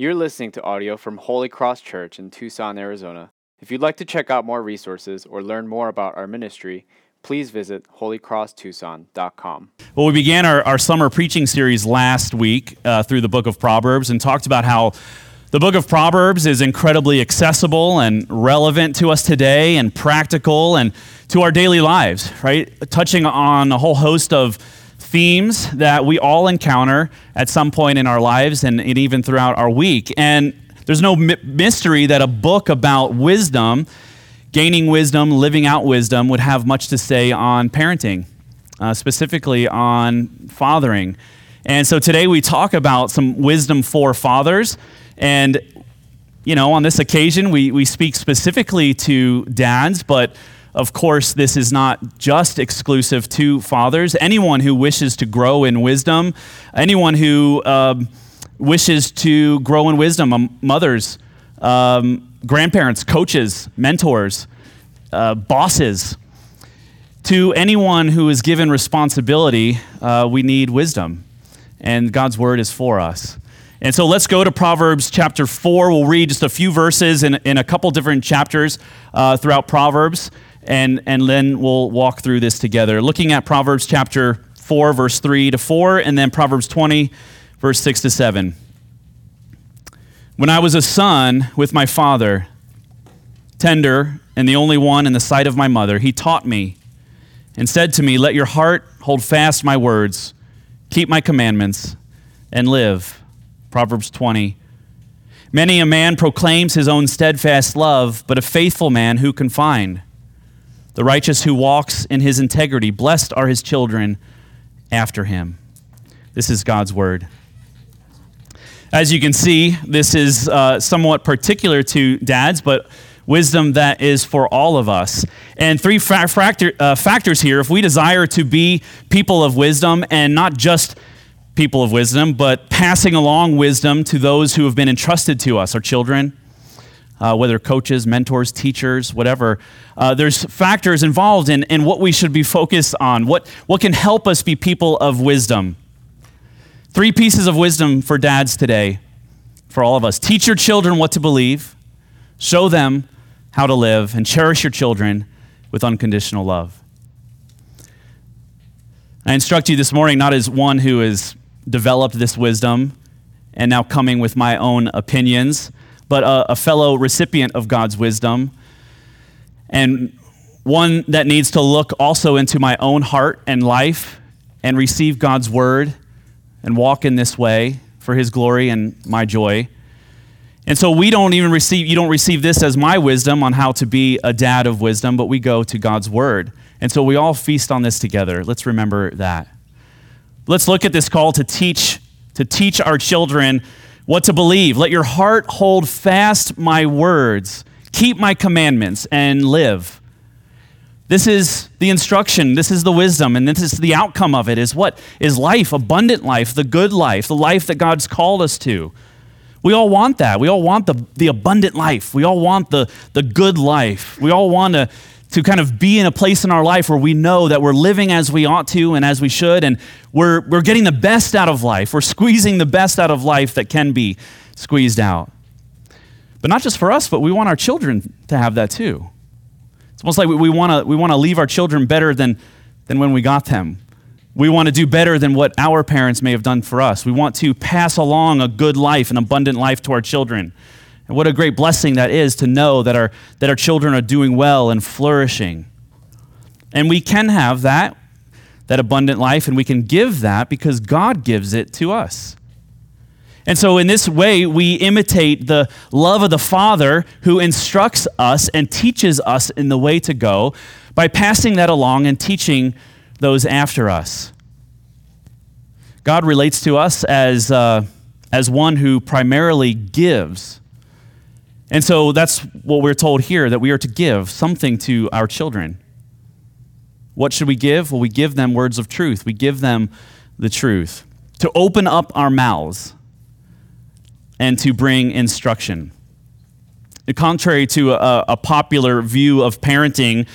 You're listening to audio from Holy Cross Church in Tucson, Arizona. If you'd like to check out more resources or learn more about our ministry, please visit holycrosstucson.com. Well, we began our, our summer preaching series last week uh, through the book of Proverbs and talked about how the book of Proverbs is incredibly accessible and relevant to us today and practical and to our daily lives, right? Touching on a whole host of themes that we all encounter at some point in our lives and, and even throughout our week. And there's no mi- mystery that a book about wisdom, gaining wisdom, living out wisdom, would have much to say on parenting, uh, specifically on fathering. And so today we talk about some wisdom for fathers. And, you know, on this occasion, we, we speak specifically to dads, but of course, this is not just exclusive to fathers. Anyone who wishes to grow in wisdom, anyone who um, wishes to grow in wisdom, um, mothers, um, grandparents, coaches, mentors, uh, bosses, to anyone who is given responsibility, uh, we need wisdom. And God's word is for us. And so let's go to Proverbs chapter 4. We'll read just a few verses in, in a couple different chapters uh, throughout Proverbs and, and then we'll walk through this together. Looking at Proverbs chapter 4, verse 3 to 4, and then Proverbs 20, verse 6 to 7. When I was a son with my father, tender and the only one in the sight of my mother, he taught me and said to me, Let your heart hold fast my words, keep my commandments, and live. Proverbs 20. Many a man proclaims his own steadfast love, but a faithful man who can find? The righteous who walks in his integrity, blessed are his children after him. This is God's word. As you can see, this is uh, somewhat particular to dads, but wisdom that is for all of us. And three uh, factors here if we desire to be people of wisdom and not just people of wisdom, but passing along wisdom to those who have been entrusted to us, our children, uh, whether coaches, mentors, teachers, whatever. Uh, there's factors involved in, in what we should be focused on, what, what can help us be people of wisdom. Three pieces of wisdom for dads today, for all of us. Teach your children what to believe, show them how to live, and cherish your children with unconditional love. I instruct you this morning not as one who has developed this wisdom and now coming with my own opinions but a, a fellow recipient of God's wisdom, and one that needs to look also into my own heart and life and receive God's word and walk in this way for his glory and my joy. And so we don't even receive, you don't receive this as my wisdom on how to be a dad of wisdom, but we go to God's word. And so we all feast on this together. Let's remember that. Let's look at this call to teach, to teach our children what to believe. Let your heart hold fast my words, keep my commandments, and live. This is the instruction, this is the wisdom, and this is the outcome of it is what? Is life, abundant life, the good life, the life that God's called us to. We all want that. We all want the, the abundant life. We all want the, the good life. We all want to to kind of be in a place in our life where we know that we're living as we ought to and as we should, and we're, we're getting the best out of life. We're squeezing the best out of life that can be squeezed out. But not just for us, but we want our children to have that too. It's almost like we, we want to we wanna leave our children better than, than when we got them. We want to do better than what our parents may have done for us. We want to pass along a good life, an abundant life to our children. And what a great blessing that is to know that our, that our children are doing well and flourishing. And we can have that, that abundant life, and we can give that because God gives it to us. And so, in this way, we imitate the love of the Father who instructs us and teaches us in the way to go by passing that along and teaching those after us. God relates to us as, uh, as one who primarily gives and so that's what we're told here that we are to give something to our children. What should we give? Well, we give them words of truth, we give them the truth. To open up our mouths and to bring instruction. Contrary to a, a, popular view of parenting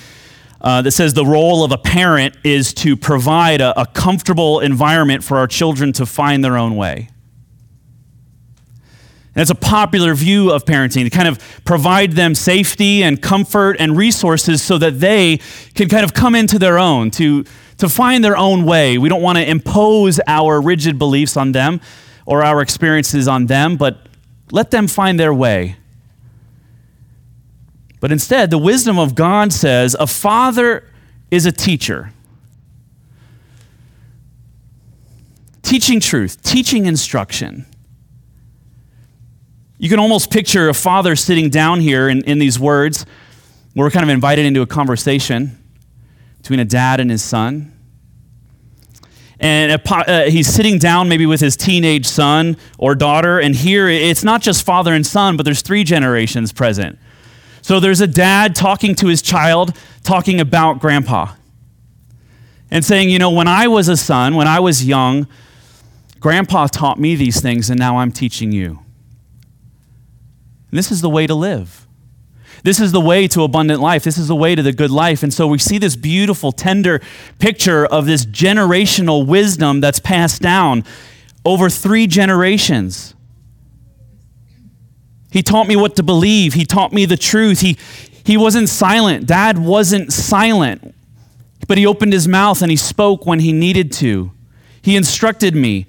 uh, that says the role of a parent is to provide a, a comfortable environment for our children to find their own way. It's a popular view of parenting to kind of provide them safety and comfort and resources so that they can kind of come into their own, to, to find their own way. We don't want to impose our rigid beliefs on them or our experiences on them, but let them find their way. But instead, the wisdom of God says a father is a teacher. Teaching truth, teaching instruction. You can almost picture a father sitting down here in, in these words. We're kind of invited into a conversation between a dad and his son. And uh, he's sitting down maybe with his teenage son or daughter. And here it's not just father and son, but there's three generations present. So there's a dad talking to his child, talking about grandpa. And saying, you know, when I was a son, when I was young, grandpa taught me these things, and now I'm teaching you. And this is the way to live. This is the way to abundant life. This is the way to the good life. And so we see this beautiful, tender picture of this generational wisdom that's passed down over three generations. He taught me what to believe, he taught me the truth. He, he wasn't silent. Dad wasn't silent, but he opened his mouth and he spoke when he needed to. He instructed me.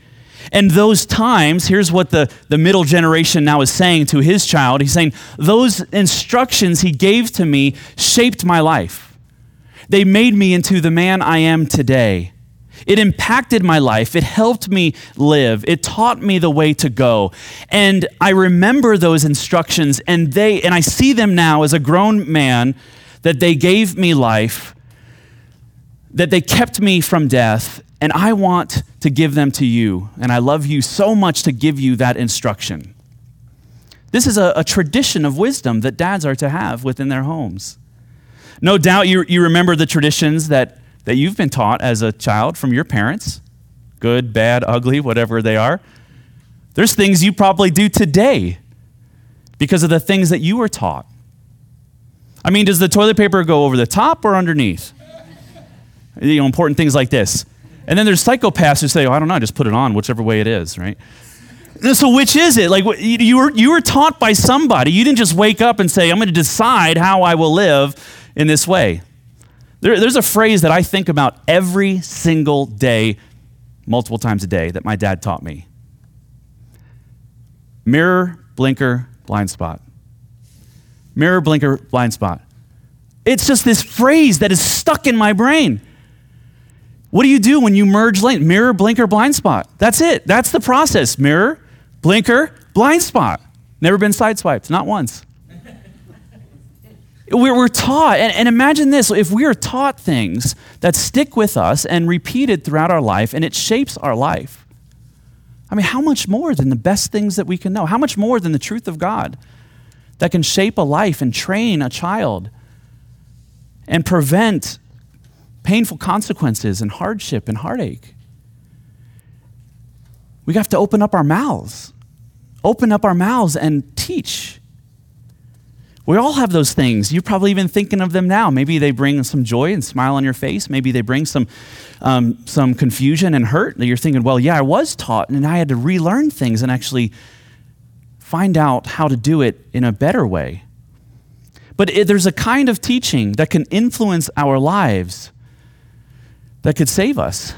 And those times, here's what the, the middle generation now is saying to his child. He's saying, Those instructions he gave to me shaped my life. They made me into the man I am today. It impacted my life. It helped me live. It taught me the way to go. And I remember those instructions and they and I see them now as a grown man that they gave me life, that they kept me from death, and I want to give them to you. And I love you so much to give you that instruction. This is a, a, tradition of wisdom that dads are to have within their homes. No doubt you, you remember the traditions that, that you've been taught as a child from your parents good, bad, ugly, whatever they are. There's things you probably do today because of the things that you were taught. I mean, does the toilet paper go over the top or underneath? You know, important things like this. And then there's psychopaths who say, oh, I don't know, just put it on, whichever way it is, right? So which is it? Like you were, you were taught by somebody. You didn't just wake up and say, I'm going to decide how I will live in this way. There, there's a phrase that I think about every single day, multiple times a day, that my dad taught me. Mirror, blinker, blind spot. Mirror, blinker, blind spot. It's just this phrase that is stuck in my brain. What do you do when you merge lane? Mirror, blinker, blind spot. That's it. That's the process. Mirror, blinker, blind spot. Never been sideswiped, not once. we're, we're taught, and, and imagine this if we are taught things that stick with us and repeated throughout our life, and it shapes our life. I mean, how much more than the best things that we can know? How much more than the truth of God that can shape a life and train a child and prevent painful consequences and hardship and heartache. We have to open up our mouths, open up our mouths and teach. We all have those things. You're probably even thinking of them now. Maybe they bring some joy and smile on your face. Maybe they bring some, um, some confusion and hurt. That you're thinking, well, yeah, I was taught and I had to relearn things and actually find out how to do it in a better way. But it, there's a kind of teaching that can influence our lives that could save us.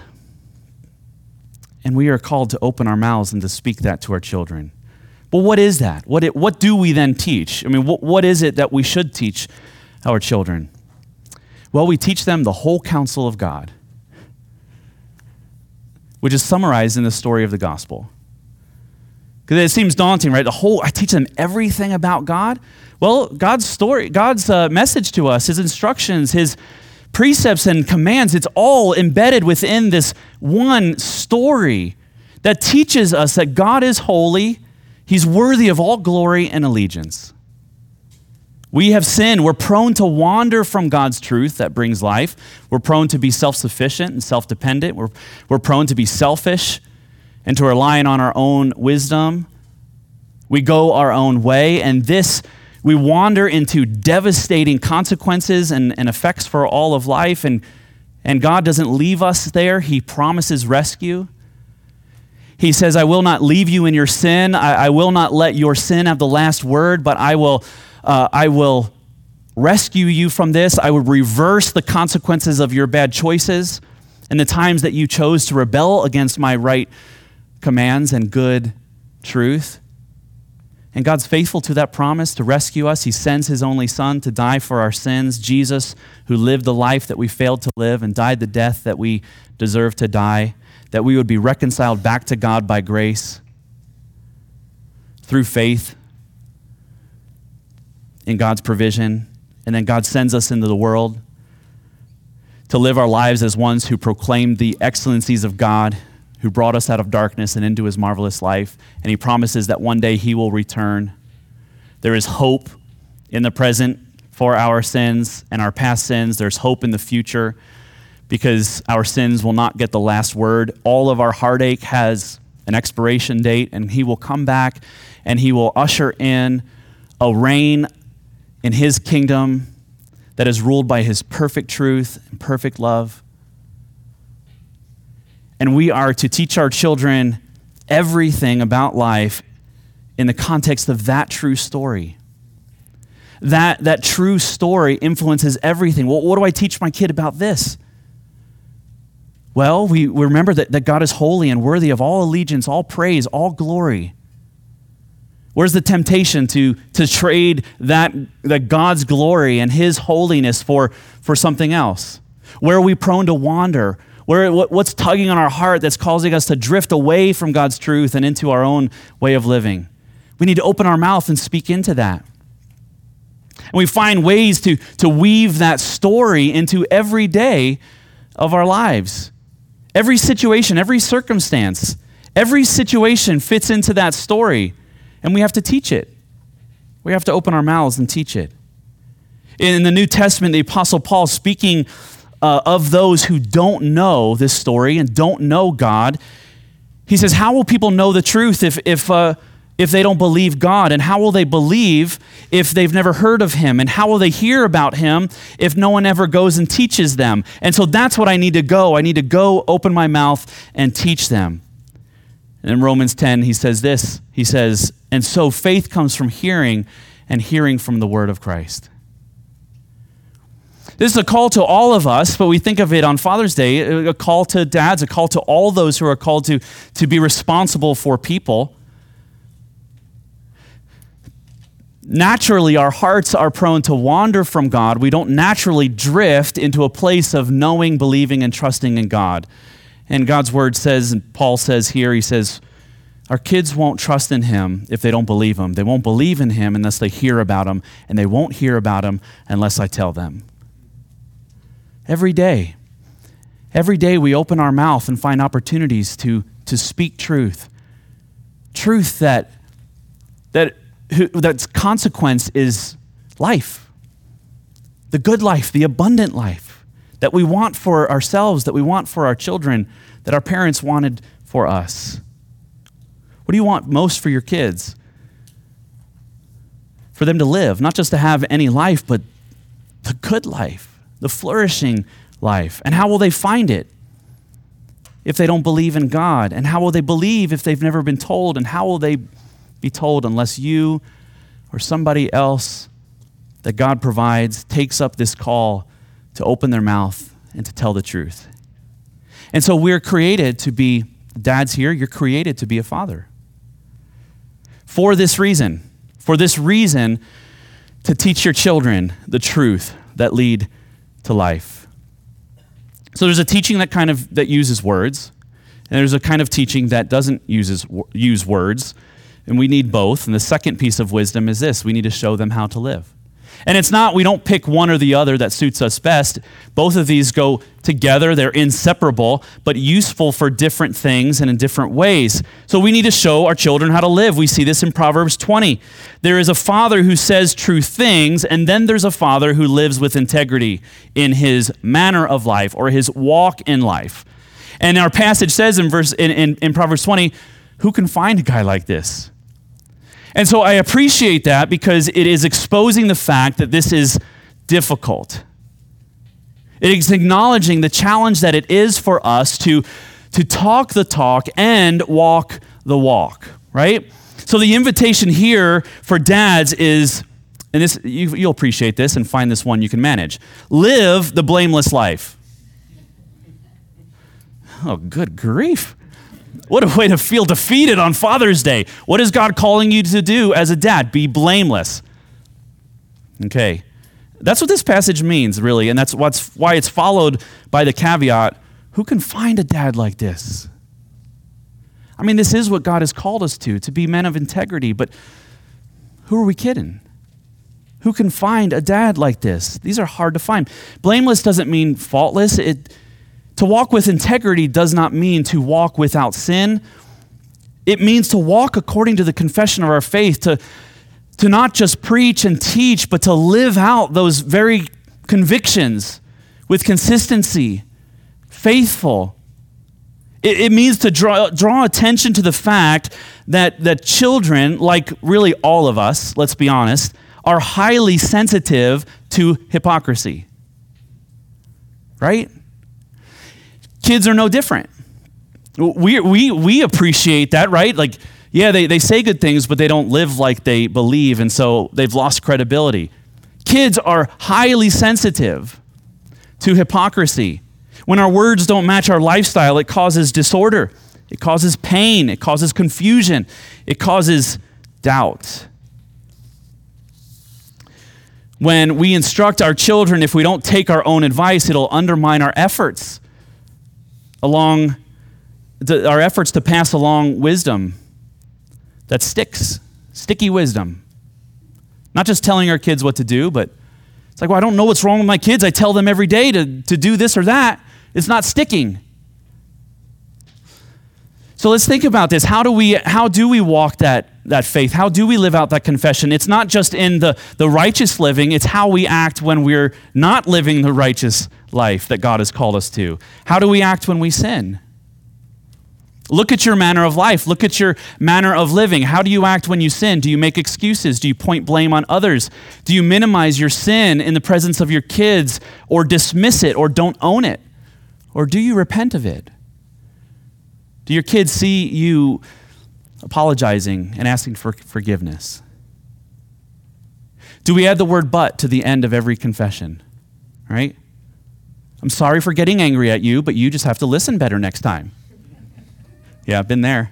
And we are called to open our mouths and to speak that to our children. But what is that? What, it, what do we then teach? I mean, what, what is it that we should teach our children? Well, we teach them the whole counsel of God, which is summarized in the story of the gospel. Because it seems daunting, right? The whole, I teach them everything about God. Well, God's story, God's uh, message to us, His instructions, His precepts and commands, it's all embedded within this one story that teaches us that God is holy, He's worthy of all glory and allegiance. We have sinned. We're prone to wander from God's truth that brings life. We're prone to be self sufficient and self dependent. We're, we're prone to be selfish and to relying on our own wisdom. We go our own way, and this we wander into devastating consequences and, and effects for all of life, and, and God doesn't leave us there. He promises rescue. He says, I will not leave you in your sin. I, I will not let your sin have the last word, but I will, uh, I will rescue you from this. I will reverse the consequences of your bad choices and the times that you chose to rebel against my right commands and good truth. And God's faithful to that promise to rescue us. He sends his only Son to die for our sins. Jesus, who lived the life that we failed to live and died the death that we deserve to die, that we would be reconciled back to God by grace through faith in God's provision. And then God sends us into the world to live our lives as ones who proclaim the excellencies of God who brought us out of darkness and into his marvelous life. And he promises that one day he will return. There is hope in the present for our sins and our past sins. There's hope in the future because our sins will not get the last word. All of our heartache has an expiration date, and he will come back and he will usher in a reign in his kingdom that is ruled by his perfect truth and perfect love and we are to teach our children everything about life in the context of that true story. That, that true story influences everything. Well, what do I teach my kid about this? Well, we, we remember that, that God is holy and worthy of all allegiance, all praise, all glory. Where's the temptation to, to trade that, that God's glory and His holiness for, for something else? Where are we prone to wander? Where, what's tugging on our heart that's causing us to drift away from God's truth and into our own way of living? We need to open our mouth and speak into that. And we find ways to, to weave that story into every day of our lives. Every situation, every circumstance, every situation fits into that story, and we have to teach it. We have to open our mouths and teach it. In the New Testament, the Apostle Paul, speaking uh, of those who don't know this story and don't know God. He says, How will people know the truth if, if, uh, if they don't believe God? And how will they believe if they've never heard of Him? And how will they hear about Him if no one ever goes and teaches them? And so that's what I need to go. I need to go open my mouth and teach them. And in Romans 10, he says this He says, And so faith comes from hearing, and hearing from the word of Christ. This is a call to all of us, but we think of it on Father's Day a call to dads, a call to all those who are called to, to be responsible for people. Naturally, our hearts are prone to wander from God. We don't naturally drift into a place of knowing, believing, and trusting in God. And God's word says, and Paul says here, he says, our kids won't trust in him if they don't believe him. They won't believe in him unless they hear about him, and they won't hear about him unless I tell them. Every day. Every day we open our mouth and find opportunities to, to speak truth. Truth that, that that's consequence is life. The good life, the abundant life that we want for ourselves, that we want for our children, that our parents wanted for us. What do you want most for your kids? For them to live, not just to have any life, but the good life the flourishing life. And how will they find it if they don't believe in God? And how will they believe if they've never been told? And how will they be told unless you or somebody else that God provides takes up this call to open their mouth and to tell the truth? And so we're created to be dads here, you're created to be a father. For this reason, for this reason, to teach your children the truth that lead to life. So there's a teaching that kind of that uses words, and there's a kind of teaching that doesn't uses, use words, and we need both. And the second piece of wisdom is this: we need to show them how to live. And it's not, we don't pick one or the other that suits us best. Both of these go together, they're inseparable, but useful for different things and in different ways. So we need to show our children how to live. We see this in Proverbs 20. There is a father who says true things, and then there's a father who lives with integrity in his manner of life or his walk in life. And our passage says in, verse, in, in, in Proverbs 20, who can find a guy like this? And so I appreciate that because it is exposing the fact that this is difficult. It is acknowledging the challenge that it is for us to, to talk the talk and walk the walk, right? So the invitation here for dads is, and this you, you'll appreciate this and find this one you can manage. Live the blameless life. Oh, good grief. What a way to feel defeated on Father's Day. What is God calling you to do as a dad? Be blameless. Okay. That's what this passage means, really, and that's what's, why it's followed by the caveat who can find a dad like this? I mean, this is what God has called us to, to be men of integrity, but who are we kidding? Who can find a dad like this? These are hard to find. Blameless doesn't mean faultless. It, to walk with integrity does not mean to walk without sin. It means to walk according to the confession of our faith, to, to not just preach and teach, but to live out those very convictions with consistency, faithful. It, it means to draw, draw attention to the fact that, that children, like really all of us, let's be honest, are highly sensitive to hypocrisy. Right? Kids are no different. We, we, we appreciate that, right? Like, yeah, they, they say good things, but they don't live like they believe, and so they've lost credibility. Kids are highly sensitive to hypocrisy. When our words don't match our lifestyle, it causes disorder, it causes pain, it causes confusion, it causes doubt. When we instruct our children, if we don't take our own advice, it'll undermine our efforts along our efforts to pass along wisdom that sticks, sticky wisdom. Not just telling our kids what to do, but it's like, well, I don't know what's wrong with my kids. I tell them every day to, to do this or that. It's not sticking. So let's think about this. How do we, how do we walk that, that faith? How do we live out that confession? It's not just in the, the righteous living, it's how we act when we're not living the righteous life that God has called us to. How do we act when we sin? Look at your manner of life. Look at your manner of living. How do you act when you sin? Do you make excuses? Do you point blame on others? Do you minimize your sin in the presence of your kids or dismiss it or don't own it? Or do you repent of it? Do your kids see you apologizing and asking for forgiveness? Do we add the word but to the end of every confession? Right? I'm sorry for getting angry at you, but you just have to listen better next time. Yeah, I've been there.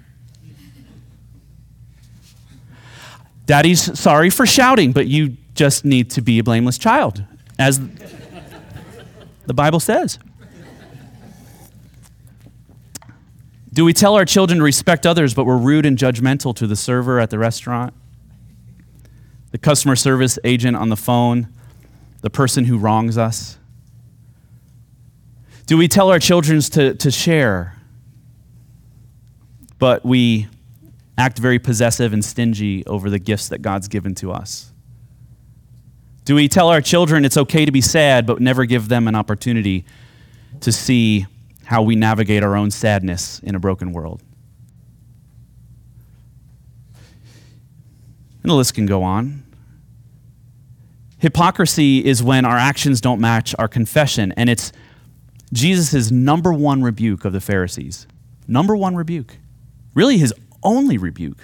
Daddy's sorry for shouting, but you just need to be a blameless child, as the Bible says. Do we tell our children to respect others, but we're rude and judgmental to the server at the restaurant, the customer service agent on the phone, the person who wrongs us? Do we tell our children to, to share, but we act very possessive and stingy over the gifts that God's given to us? Do we tell our children it's okay to be sad, but never give them an opportunity to see how we navigate our own sadness in a broken world. And the list can go on. Hypocrisy is when our actions don't match our confession, and it's Jesus' number one rebuke of the Pharisees. Number one rebuke. Really, his only rebuke.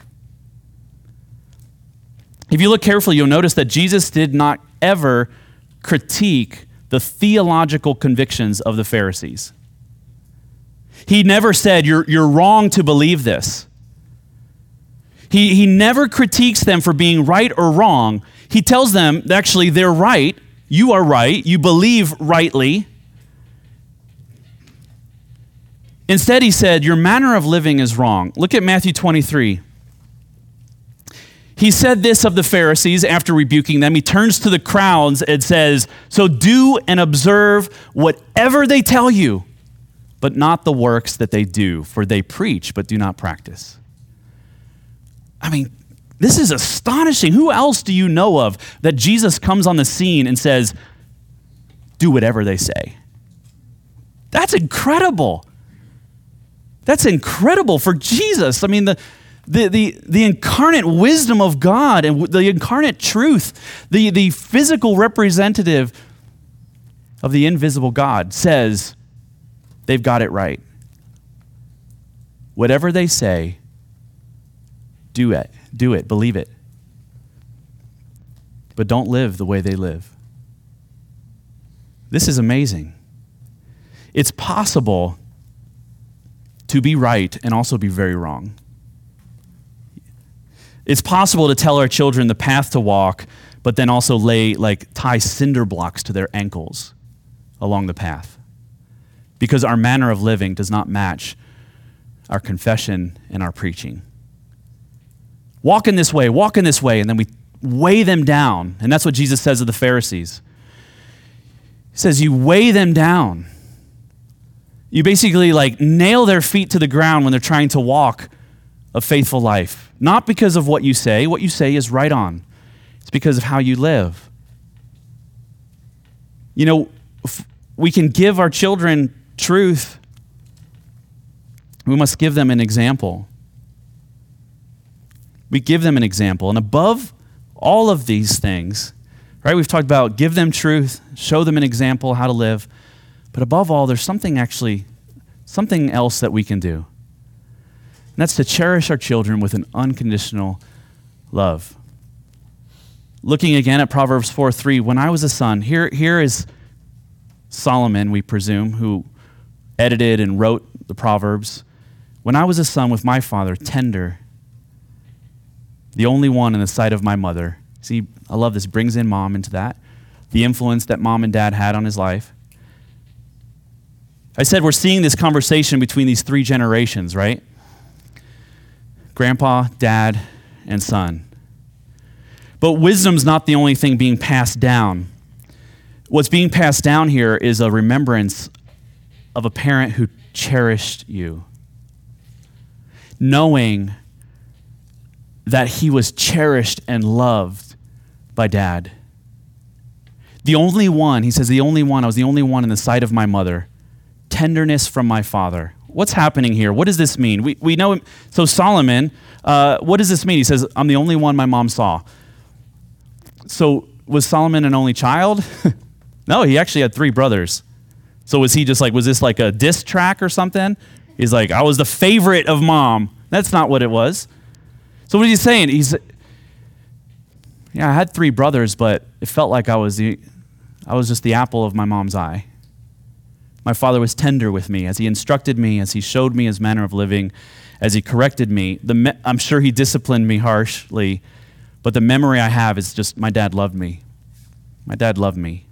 If you look carefully, you'll notice that Jesus did not ever critique the theological convictions of the Pharisees. He never said, You're, you're wrong to believe this. He, he never critiques them for being right or wrong. He tells them, actually, they're right. You are right. You believe rightly. Instead, he said, Your manner of living is wrong. Look at Matthew 23. He said this of the Pharisees after rebuking them. He turns to the crowds and says, So do and observe whatever they tell you but not the works that they do, for they preach but do not practice. I mean, this is astonishing. Who else do you know of that Jesus comes on the scene and says, do whatever they say? That's incredible. That's incredible for Jesus. I mean, the, the, the, the incarnate wisdom of God and the incarnate truth, the, the physical representative of the invisible God says, they've got it right. whatever they say, do it. Do it. Believe it. But don't live the way they live. This is amazing. It's possible to be right and also be very wrong. It's possible to tell our children the path to walk, but then also lay, like, tie cinder blocks to their ankles along the path. Because our manner of living does not match our confession and our preaching. Walk in this way, walk in this way, and then we weigh them down. And that's what Jesus says of the Pharisees. He says, You weigh them down. You basically like nail their feet to the ground when they're trying to walk a faithful life. Not because of what you say, what you say is right on, it's because of how you live. You know, we can give our children truth, we must give them an example. We give them an example. And above all of these things, right, we've talked about give them truth, show them an example how to live. But above all, there's something actually, something else that we can do. And that's to cherish our children with an unconditional love. Looking again at Proverbs 4 3, when I was a son, here, here is Solomon, we presume, who edited and wrote the Proverbs. When I was a son with my father, tender the only one in the sight of my mother. See, I love this, brings in mom into that, the influence that mom and dad had on his life. I said we're seeing this conversation between these three generations, right? Grandpa, dad, and son. But wisdom's not the only thing being passed down. What's being passed down here is a remembrance of a parent who cherished you, knowing that he was cherished and loved by dad. The only one, he says, the only one, I was the only one in the sight of my mother. Tenderness from my father. What's happening here? What does this mean? We, we know, so Solomon, uh, what does this mean? He says, I'm the only one my mom saw. So was Solomon an only child? no, he actually had three brothers. So was he just like, was this like a diss track or something? He's like, I was the favorite of mom. That's not what it was. So what is he saying? He's yeah, I had three brothers, but it felt like I was the I was just the apple of my mom's eye. My father was tender with me as he instructed me, as he showed me his manner of living, as he corrected me. The I'm sure he disciplined me harshly, but the memory I have is just my dad loved me. My dad loved me.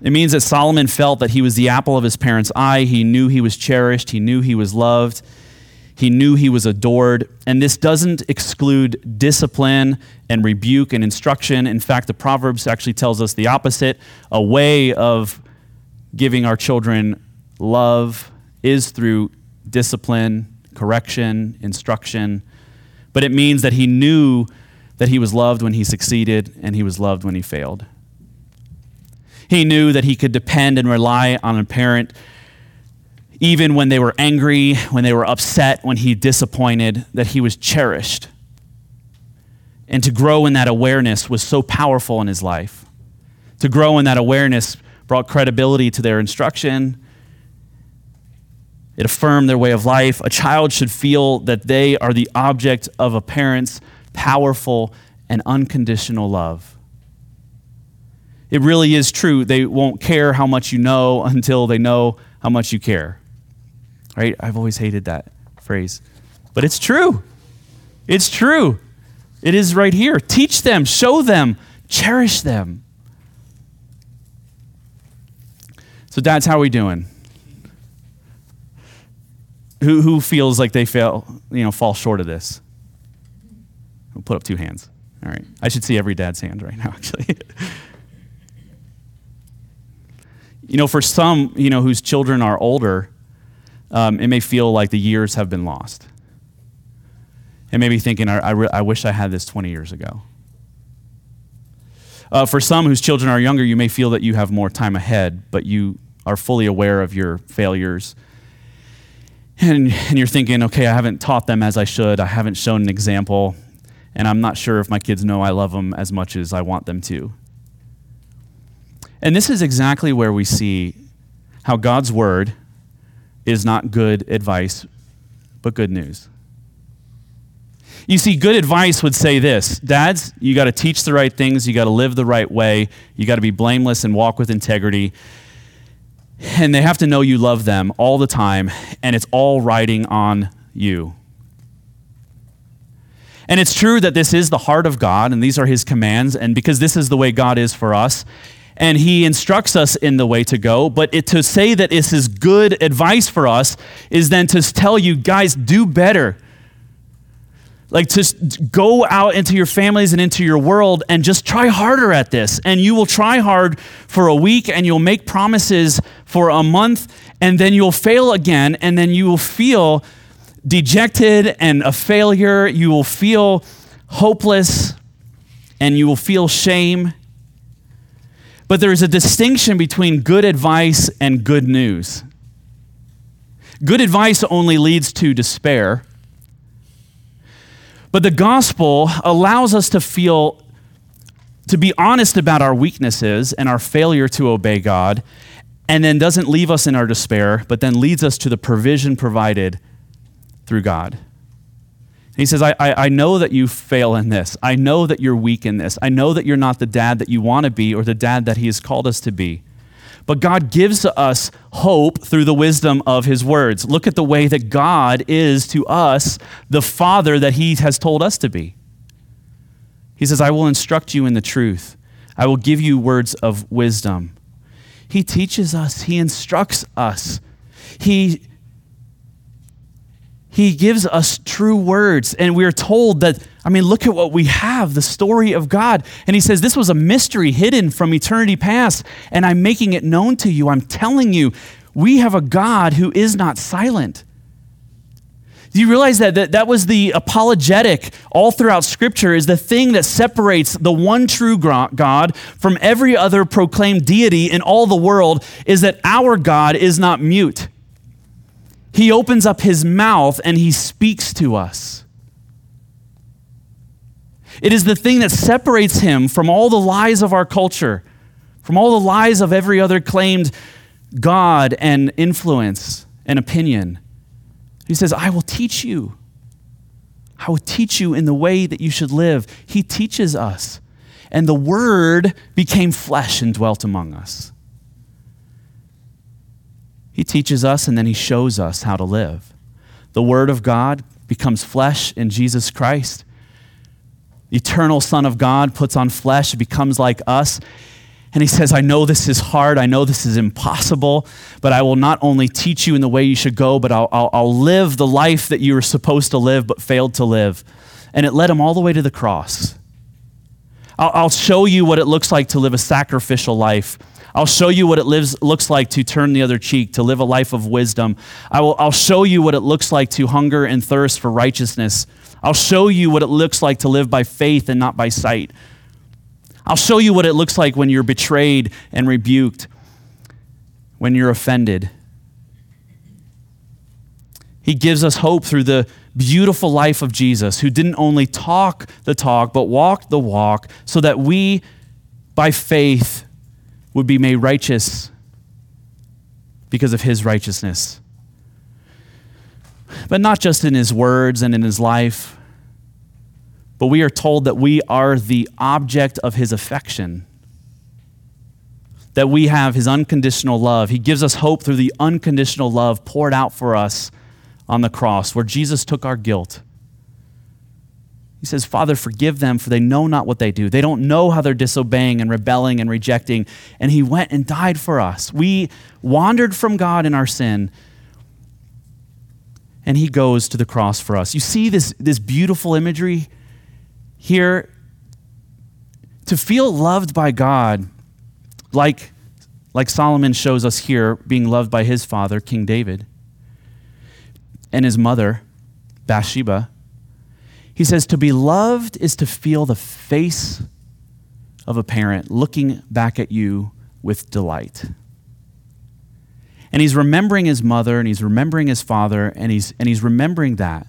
It means that Solomon felt that he was the apple of his parents' eye. He knew he was cherished, he knew he was loved. He knew he was adored. And this doesn't exclude discipline and rebuke and instruction. In fact, the Proverbs actually tells us the opposite. A way of giving our children love is through discipline, correction, instruction. But it means that he knew that he was loved when he succeeded and he was loved when he failed. He knew that he could depend and rely on a parent even when they were angry, when they were upset, when he disappointed, that he was cherished. And to grow in that awareness was so powerful in his life. To grow in that awareness brought credibility to their instruction. It affirmed their way of life. A child should feel that they are the object of a parent's powerful and unconditional love. It really is true. They won't care how much you know until they know how much you care right? I've always hated that phrase. But it's true. It's true. It is right here. Teach them, show them, cherish them. So, dads, how are we doing? Who, who feels like they fail, you know, fall short of this? We'll put up two hands. All right. I should see every dad's hand right now, actually. You know, for some, you know, whose children are older, um, it may feel like the years have been lost. And maybe thinking, I, I, re- I wish I had this 20 years ago. Uh, for some whose children are younger, you may feel that you have more time ahead, but you are fully aware of your failures. And, and you're thinking, okay, I haven't taught them as I should, I haven't shown an example, and I'm not sure if my kids know I love them as much as I want them to. And this is exactly where we see how God's word is not good advice, but good news. You see, good advice would say this Dads, you got to teach the right things, you got to live the right way, you got to be blameless and walk with integrity. And they have to know you love them all the time, and it's all riding on you. And it's true that this is the heart of God, and these are His commands, and because this is the way God is for us, and He instructs us in the way to go. But it, to say that this is good advice for us is then to tell you, guys, do better. Like to go out into your families and into your world and just try harder at this. And you will try hard for a week and you'll make promises for a month and then you'll fail again and then you will feel dejected and a failure. You will feel hopeless and you will feel shame. But there is a distinction between good advice and good news. Good advice only leads to despair. But the gospel allows us to feel, to be honest about our weaknesses and our failure to obey God, and then doesn't leave us in our despair, but then leads us to the provision provided through God. He says, I, I, I, know that you fail in this. I know that you're weak in this. I know that you're not the dad that you want to be or the dad that He has called us to be. But God gives us hope through the wisdom of his words. Look at the way that God is to us the Father that he has told us to be. He says, I will instruct you in the truth, I will give you words of wisdom. He teaches us, he instructs us. He he gives us true words. And we are told that, I mean, look at what we have the story of God. And he says, This was a mystery hidden from eternity past, and I'm making it known to you. I'm telling you, we have a God who is not silent. Do you realize that, that that was the apologetic all throughout Scripture is the thing that separates the one true God from every other proclaimed deity in all the world is that our God is not mute. He opens up his mouth and he speaks to us. It is the thing that separates him from all the lies of our culture, from all the lies of every other claimed God and influence and opinion. He says, I will teach you. I will teach you in the way that you should live. He teaches us. And the Word became flesh and dwelt among us. He teaches us and then he shows us how to live. The Word of God becomes flesh in Jesus Christ. The eternal Son of God puts on flesh, becomes like us. And he says, I know this is hard. I know this is impossible, but I will not only teach you in the way you should go, but I'll, I'll, I'll live the life that you were supposed to live but failed to live. And it led him all the way to the cross. I'll, I'll show you what it looks like to live a sacrificial life I'll show you what it lives, looks like to turn the other cheek, to live a life of wisdom. I will, I'll show you what it looks like to hunger and thirst for righteousness. I'll show you what it looks like to live by faith and not by sight. I'll show you what it looks like when you're betrayed and rebuked, when you're offended. He gives us hope through the beautiful life of Jesus, who didn't only talk the talk, but walked the walk, so that we, by faith, would be made righteous because of his righteousness. But not just in his words and in his life, but we are told that we are the object of his affection. That we have his unconditional love. He gives us hope through the unconditional love poured out for us on the cross, where Jesus took our guilt he says, Father, forgive them, for they know not what they do. They don't know how they're disobeying and rebelling and rejecting. And He went and died for us. We wandered from God in our sin, and He goes to the cross for us. You see this, this beautiful imagery here? To feel loved by God, like, like Solomon shows us here, being loved by his father, King David, and his mother, Bathsheba he says, To be loved is to feel the face of a parent looking back at you with delight. And he's remembering his mother and he's remembering his father and he's, and he's remembering that.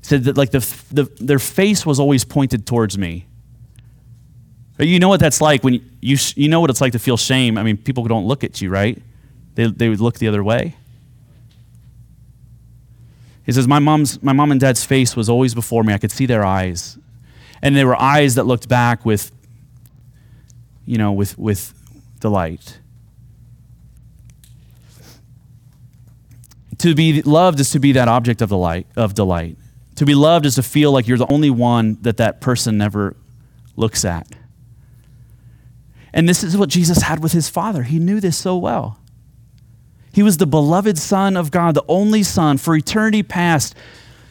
He said that like the, the, their face was always pointed towards me. You know what that's like when you, you, know what it's like to feel shame. I mean, people don't look at you, right? They, they would look the other way. He says, my, mom's, my mom and dad's face was always before me. I could see their eyes. And they were eyes that looked back with, you know, with, with delight. To be loved is to be that object of delight, of delight. To be loved is to feel like you're the only one that that person never looks at. And this is what Jesus had with his Father. He knew this so well. He was the beloved Son of God, the only Son for eternity past.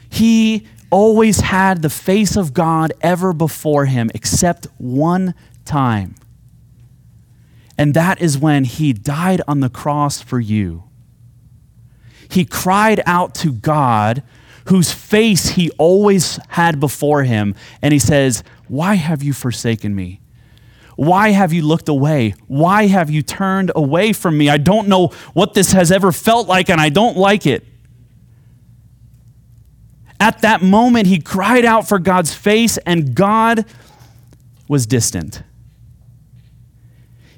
He always had the face of God ever before him, except one time. And that is when he died on the cross for you. He cried out to God, whose face he always had before him, and he says, Why have you forsaken me? Why have you looked away? Why have you turned away from me? I don't know what this has ever felt like, and I don't like it. At that moment, he cried out for God's face, and God was distant.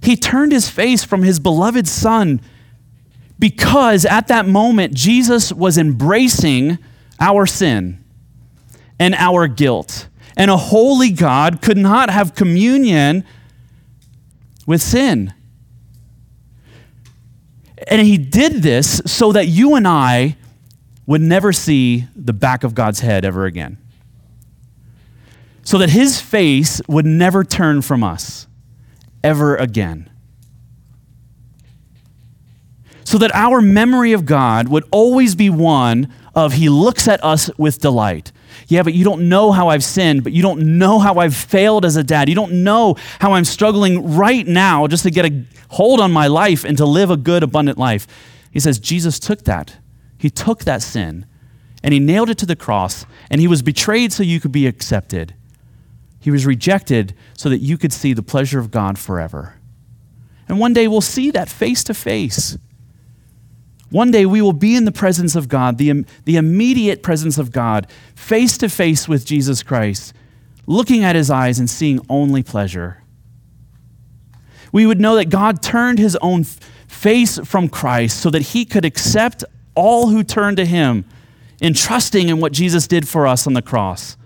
He turned his face from his beloved Son because at that moment, Jesus was embracing our sin and our guilt. And a holy God could not have communion with sin. And he did this so that you and I would never see the back of God's head ever again. So that his face would never turn from us ever again. So that our memory of God would always be one of he looks at us with delight. Yeah, but you don't know how I've sinned, but you don't know how I've failed as a dad. You don't know how I'm struggling right now just to get a hold on my life and to live a good, abundant life. He says, Jesus took that. He took that sin and he nailed it to the cross, and he was betrayed so you could be accepted. He was rejected so that you could see the pleasure of God forever. And one day we'll see that face to face. One day we will be in the presence of God, the, the immediate presence of God, face to face with Jesus Christ, looking at his eyes and seeing only pleasure. We would know that God turned his own face from Christ so that he could accept all who turn to him in trusting in what Jesus did for us on the cross.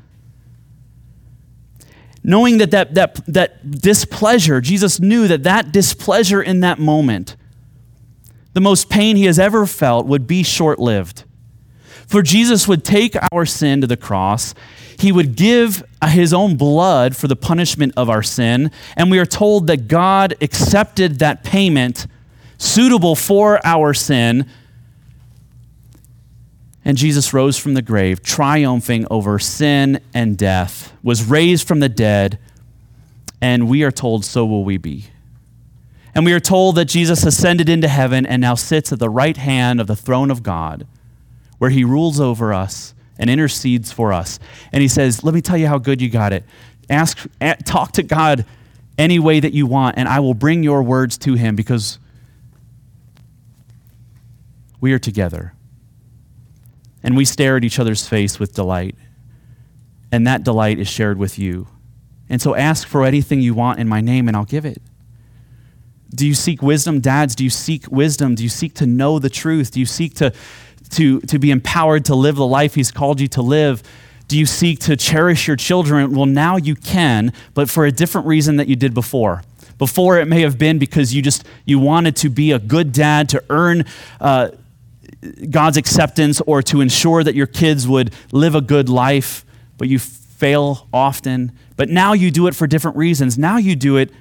Knowing that that, that, that displeasure, Jesus knew that that displeasure in that moment the most pain he has ever felt would be short lived. For Jesus would take our sin to the cross. He would give his own blood for the punishment of our sin. And we are told that God accepted that payment suitable for our sin. And Jesus rose from the grave, triumphing over sin and death, was raised from the dead. And we are told, so will we be. And we are told that Jesus ascended into heaven and now sits at the right hand of the throne of God, where he rules over us and intercedes for us. And he says, Let me tell you how good you got it. Ask, talk to God any way that you want, and I will bring your words to him because we are together. And we stare at each other's face with delight. And that delight is shared with you. And so ask for anything you want in my name, and I'll give it. Do you seek wisdom? Dads, do you seek wisdom? Do you seek to know the truth? Do you seek to, to, to be empowered to live the life He's called you to live? Do you seek to cherish your children? Well, now you can, but for a different reason that you did before. Before it may have been because you just you wanted to be a good dad to earn uh, God's acceptance or to ensure that your kids would live a good life, but you fail often. But now you do it for different reasons. Now you do it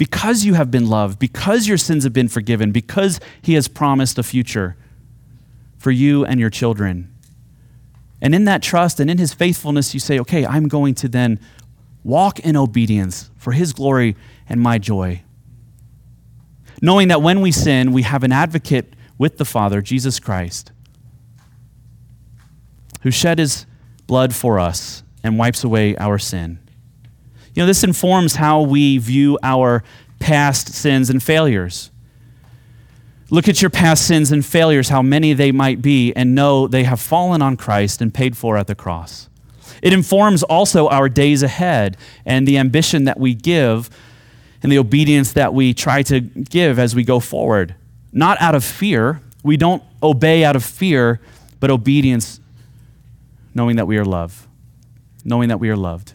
because you have been loved, because your sins have been forgiven, because He has promised a future for you and your children. And in that trust and in His faithfulness, you say, okay, I'm going to then walk in obedience for His glory and my joy. Knowing that when we sin, we have an advocate with the Father, Jesus Christ, who shed His blood for us and wipes away our sin. You know, this informs how we view our past sins and failures. Look at your past sins and failures, how many they might be, and know they have fallen on Christ and paid for at the cross. It informs also our days ahead and the ambition that we give and the obedience that we try to give as we go forward. Not out of fear. We don't obey out of fear, but obedience, knowing that we are loved. Knowing that we are loved.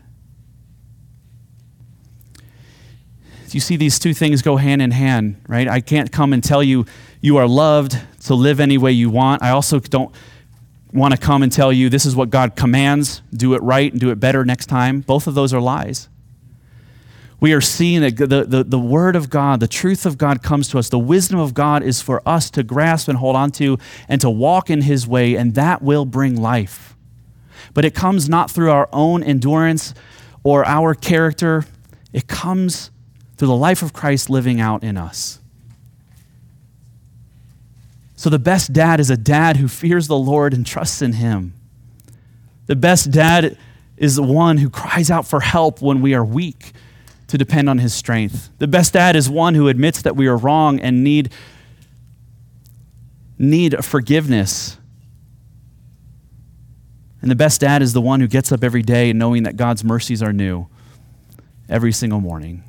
You see, these two things go hand in hand, right? I can't come and tell you you are loved to live any way you want. I also don't want to come and tell you this is what God commands, do it right and do it better next time. Both of those are lies. We are seeing that the, the, the word of God, the truth of God comes to us. The wisdom of God is for us to grasp and hold on to and to walk in his way, and that will bring life. But it comes not through our own endurance or our character, it comes through the life of Christ living out in us. So, the best dad is a dad who fears the Lord and trusts in him. The best dad is the one who cries out for help when we are weak to depend on his strength. The best dad is one who admits that we are wrong and need, need forgiveness. And the best dad is the one who gets up every day knowing that God's mercies are new every single morning.